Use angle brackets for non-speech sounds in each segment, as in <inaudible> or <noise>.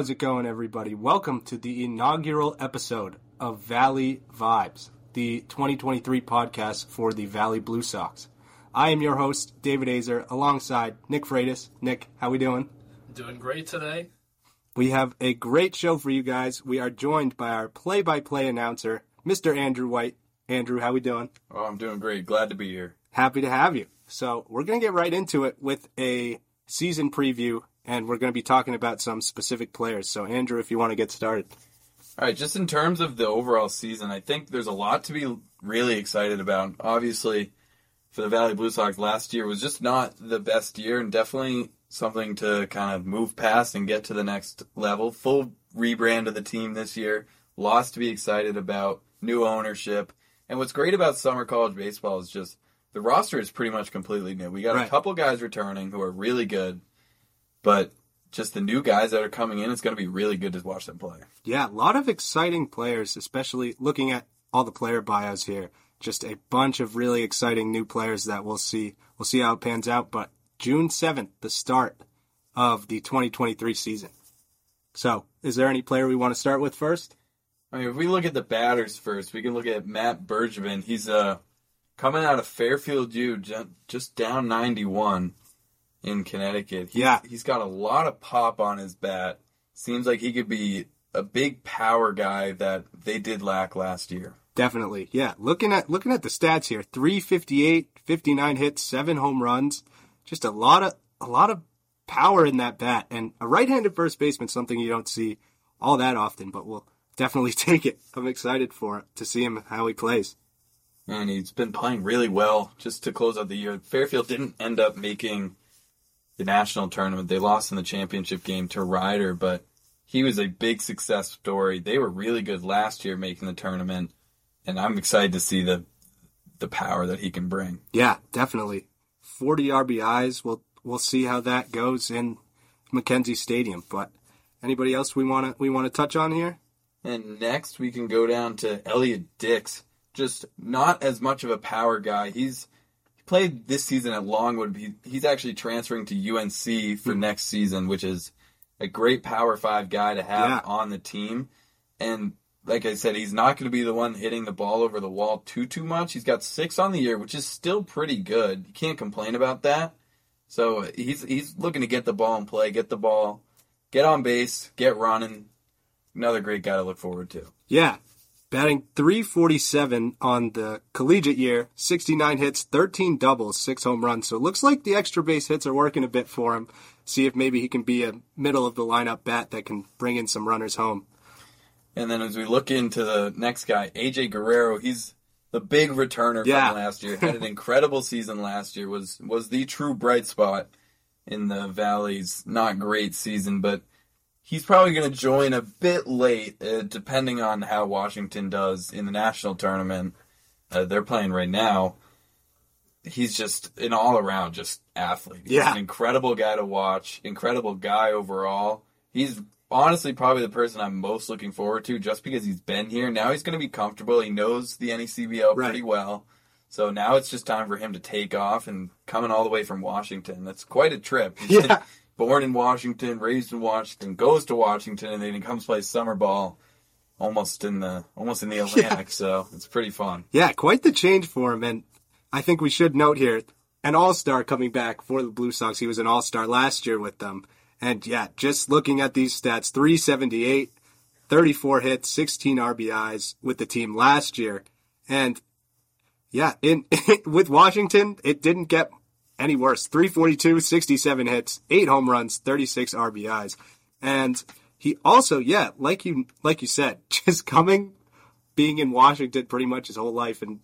How's it going, everybody? Welcome to the inaugural episode of Valley Vibes, the 2023 podcast for the Valley Blue Sox. I am your host, David Azer, alongside Nick Freitas. Nick, how we doing? Doing great today. We have a great show for you guys. We are joined by our play-by-play announcer, Mr. Andrew White. Andrew, how we doing? Oh, I'm doing great. Glad to be here. Happy to have you. So we're going to get right into it with a season preview, and we're going to be talking about some specific players. So, Andrew, if you want to get started. All right, just in terms of the overall season, I think there's a lot to be really excited about. Obviously, for the Valley Blue Sox, last year was just not the best year, and definitely something to kind of move past and get to the next level. Full rebrand of the team this year, lots to be excited about, new ownership. And what's great about summer college baseball is just the roster is pretty much completely new. We got Right. a couple guys returning who are really good, but just the new guys that are coming in, it's going to be really good to watch them play. Yeah, a lot of exciting players, especially looking at all the player bios here. Just a bunch of really exciting new players that we'll see. We'll see how it pans out. But June 7th, the start of the 2023 season. So, is there any player we want to start with first? I mean, if we look at the batters first, we can look at Matt Bergevin. He's uh coming out of Fairfield U, just down 91 in Connecticut. He's, Yeah. he's got a lot of pop on his bat. Seems like he could be a big power guy that they did lack last year. Definitely. Yeah. Looking at looking at the stats here, 358, 59 hits, 7 home runs. Just a lot of a lot of power in that bat and a right-handed first baseman something you don't see all that often, but we'll definitely <laughs> take it. I'm excited for it to see him how he plays. And he's been playing really well just to close out the year. Fairfield didn't end up making the national tournament. They lost in the championship game to Rider, but he was a big success story. They were really good last year making the tournament, and I'm excited to see the the power that he can bring. Yeah, definitely. 40 RBIs. We'll we'll see how that goes in Mackenzie Stadium, but anybody else we want to we want to touch on here? And next we can go down to Elliot Dix. Just not as much of a power guy. He's he played this season at Longwood. He, he's actually transferring to UNC for hmm. next season, which is a great Power Five guy to have Yeah. on the team. And like I said, he's not going to be the one hitting the ball over the wall too too much. He's got six on the year, which is still pretty good. You can't complain about that. So he's he's looking to get the ball and play, get the ball, get on base, get running. Another great guy to look forward to. Yeah. Batting 347 on the collegiate year, 69 hits, 13 doubles, 6 home runs. So it looks like the extra base hits are working a bit for him. See if maybe he can be a middle of the lineup bat that can bring in some runners home. And then as we look into the next guy, AJ Guerrero, he's the big returner Yeah. from last year. Had an <laughs> incredible season last year. Was was the true bright spot in the Valley's not great season, but he's probably going to join a bit late, uh, depending on how Washington does in the national tournament. Uh, they're playing right now. He's just an all around just athlete. He's Yeah. an incredible guy to watch. Incredible guy overall. He's honestly probably the person I'm most looking forward to just because he's been here. Now he's going to be comfortable. He knows the NECBL Right. pretty well. So now it's just time for him to take off and coming all the way from Washington. That's quite a trip. He's <laughs> Yeah. Born in Washington, raised in Washington, goes to Washington, and then he comes play summer ball almost in the almost in the <laughs> Atlantic. So it's pretty fun. Yeah, quite the change for him. And I think we should note here an all star coming back for the Blue Sox. He was an all star last year with them. And yeah, just looking at these stats 378, 34 hits, 16 RBIs with the team last year. And yeah, in <laughs> with Washington, it didn't get any worse. 342, 67 hits, 8 home runs, 36 RBIs. And he also, yeah, like you like you said, <laughs> just coming being in Washington pretty much his whole life and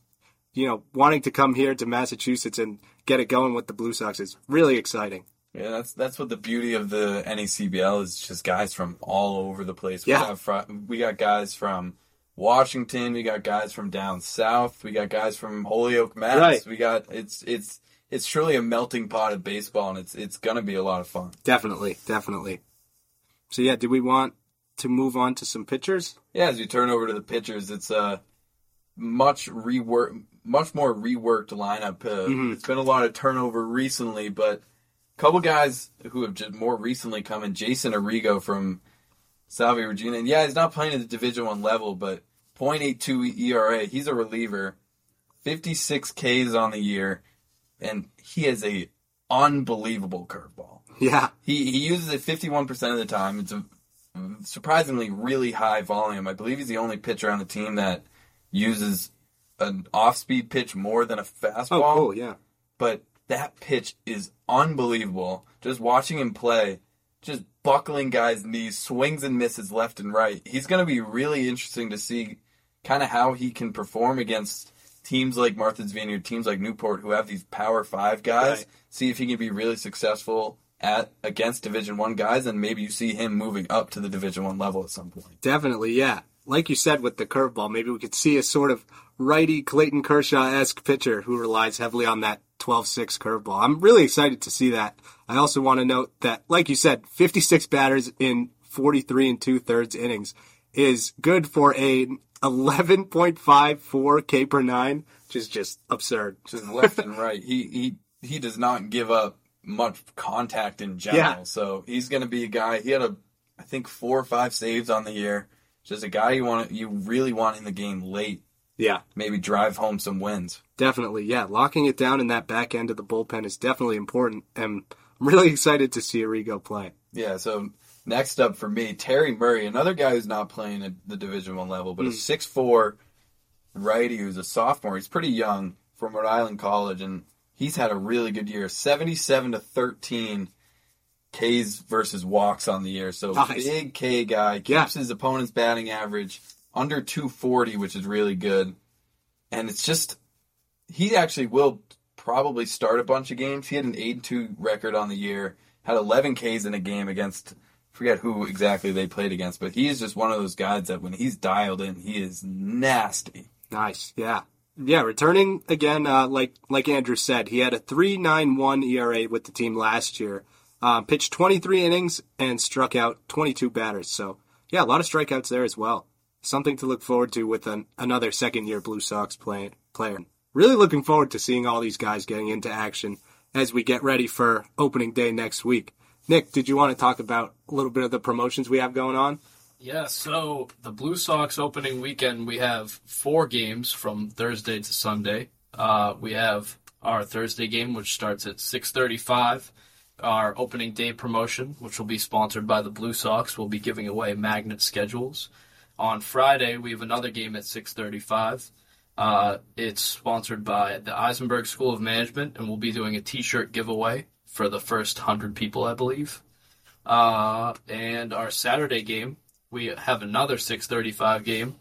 you know, wanting to come here to Massachusetts and get it going with the Blue Sox is really exciting. Yeah, that's that's what the beauty of the NECBL is. Just guys from all over the place. We Yeah. got fr- we got guys from Washington. We got guys from down south. We got guys from Holyoke, Mass. Right. We got it's it's it's truly a melting pot of baseball, and it's it's gonna be a lot of fun. Definitely, definitely. So yeah, do we want to move on to some pitchers? Yeah, as you turn over to the pitchers, it's a much rework, much more reworked lineup. Uh, Mhm. It's been a lot of turnover recently, but a couple guys who have just more recently come in. Jason Arrigo from Salve Regina. And yeah, he's not playing at the Division One level, but 0.82 ERA. He's a reliever. 56 Ks on the year, and he has a unbelievable curveball. Yeah. He he uses it 51% of the time. It's a surprisingly really high volume. I believe he's the only pitcher on the team that uses an off-speed pitch more than a fastball. Oh, cool. Yeah. But that pitch is unbelievable. Just watching him play, just buckling guys' knees, swings and misses left and right. He's going to be really interesting to see kind of how he can perform against teams like Martha's Vineyard, teams like Newport, who have these Power Five guys. Right. See if he can be really successful at against Division One guys, and maybe you see him moving up to the Division One level at some point. Definitely, yeah. Like you said with the curveball, maybe we could see a sort of righty Clayton Kershaw esque pitcher who relies heavily on that 12 6 curveball. I'm really excited to see that. I also want to note that, like you said, 56 batters in 43 and two thirds innings is good for a 11.54 K per nine, which is just absurd. just left and right. He he he does not give up much contact in general. Yeah. So he's going to be a guy. He had a, I think four or five saves on the year. Just a guy you want you really want in the game late. Yeah. Maybe drive home some wins. Definitely, yeah. Locking it down in that back end of the bullpen is definitely important, and I'm really excited to see Arrigo play. Yeah. So next up for me, Terry Murray, another guy who's not playing at the Division One level, but a hmm. six four righty who's a sophomore. He's pretty young from Rhode Island College, and he's had a really good year. Seventy seven to thirteen. K's versus walks on the year. So Nice. big K guy keeps Yeah. his opponent's batting average under 240, which is really good. And it's just he actually will probably start a bunch of games. He had an 8 2 record on the year, had 11 Ks in a game against forget who exactly they played against, but he is just one of those guys that when he's dialed in, he is nasty. Nice, yeah, yeah. Returning again, uh, like like Andrew said, he had a three nine one ERA with the team last year. Uh, pitched 23 innings and struck out 22 batters. So yeah, a lot of strikeouts there as well. Something to look forward to with an, another second year Blue Sox play, player. Really looking forward to seeing all these guys getting into action as we get ready for opening day next week. Nick, did you want to talk about a little bit of the promotions we have going on? Yeah, so the Blue Sox opening weekend, we have four games from Thursday to Sunday. Uh, we have our Thursday game, which starts at 6:35. Our opening day promotion, which will be sponsored by the Blue Sox, will be giving away magnet schedules. On Friday, we have another game at 6:35. Uh, it's sponsored by the Isenberg School of Management, and we'll be doing a T-shirt giveaway for the first hundred people, I believe. Uh, and our Saturday game, we have another 6:35 game.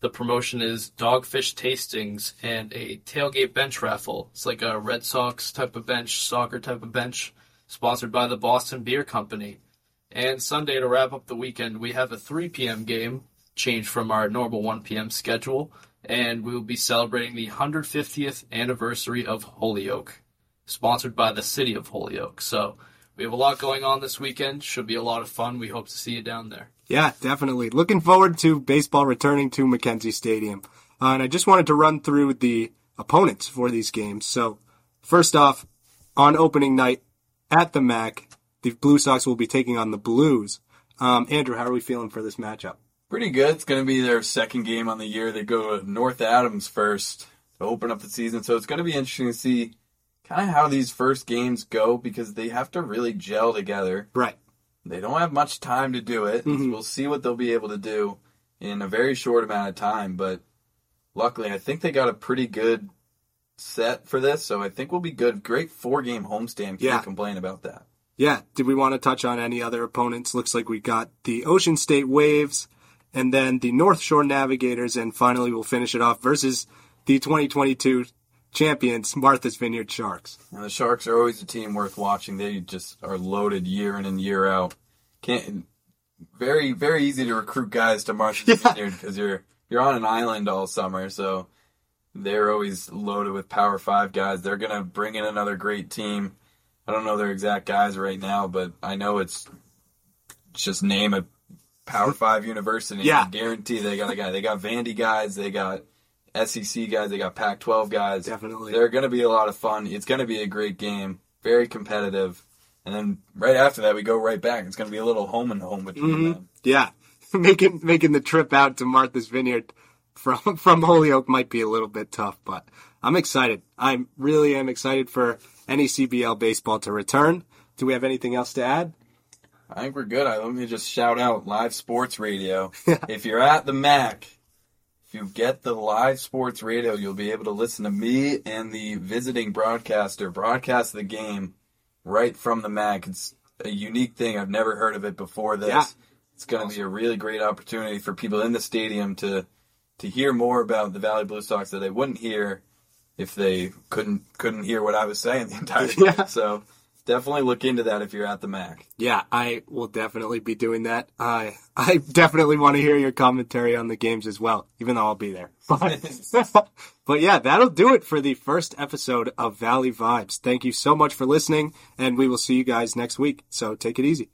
The promotion is dogfish tastings and a tailgate bench raffle. It's like a Red Sox type of bench, soccer type of bench, sponsored by the Boston Beer Company. And Sunday to wrap up the weekend, we have a 3 p.m. game, changed from our normal 1 p.m. schedule, and we will be celebrating the 150th anniversary of Holyoke, sponsored by the city of Holyoke. So we have a lot going on this weekend. Should be a lot of fun. We hope to see you down there. Yeah, definitely. Looking forward to baseball returning to Mackenzie Stadium. Uh, and I just wanted to run through the opponents for these games. So, first off, on opening night at the MAC, the Blue Sox will be taking on the Blues. Um, Andrew, how are we feeling for this matchup? Pretty good. It's going to be their second game on the year. They go to North Adams first to open up the season. So it's going to be interesting to see kind of how these first games go because they have to really gel together. Right. They don't have much time to do it. Mhm. We'll see what they'll be able to do in a very short amount of time. But luckily, I think they got a pretty good set for this. So I think we'll be good. Great four game homestand. Can't Yeah. complain about that. Yeah. Did we want to touch on any other opponents? Looks like we got the Ocean State Waves and then the North Shore Navigators. And finally, we'll finish it off versus the 2022 champions, Martha's Vineyard Sharks. And the Sharks are always a team worth watching. They just are loaded year in and year out. Can't very very easy to recruit guys to Martha's <laughs> Yeah. Vineyard because you're you're on an island all summer, so they're always loaded with Power Five guys. They're gonna bring in another great team. I don't know their exact guys right now, but I know it's just name a Power Five university. Yeah. I guarantee they got a guy. They got Vandy guys. They got SEC guys. They got Pac-12 guys. Definitely. They're going to be a lot of fun. It's going to be a great game. Very competitive. and then right after that we go right back. It's going to be a little home and home between Mhm. them. Yeah, <laughs> making making the trip out to Martha's Vineyard from <laughs> from Holyoke might be a little bit tough, but I'm excited. I really am excited for NECBL baseball to return. Do we have anything else to add? I think we're good. I, let me just shout out live sports radio. <laughs> if you're at the MAC, if you get the live sports radio, you'll be able to listen to me and the visiting broadcaster broadcast the game right from the MAC. It's a unique thing. I've never heard of it before this. Yeah. It's going to be a really great opportunity for people in the stadium to to hear more about the Valley Blue Sox that they wouldn't hear if they couldn't couldn't hear what I was saying the entire <laughs> time. Yeah. So definitely look into that if you're at the MAC. Yeah, I will definitely be doing that. I I definitely want to hear your commentary on the games as well, even though I'll be there. <laughs> But, <laughs> but yeah, that'll do it for the first episode of Valley Vibes. Thank you so much for listening, and we will see you guys next week. So take it easy.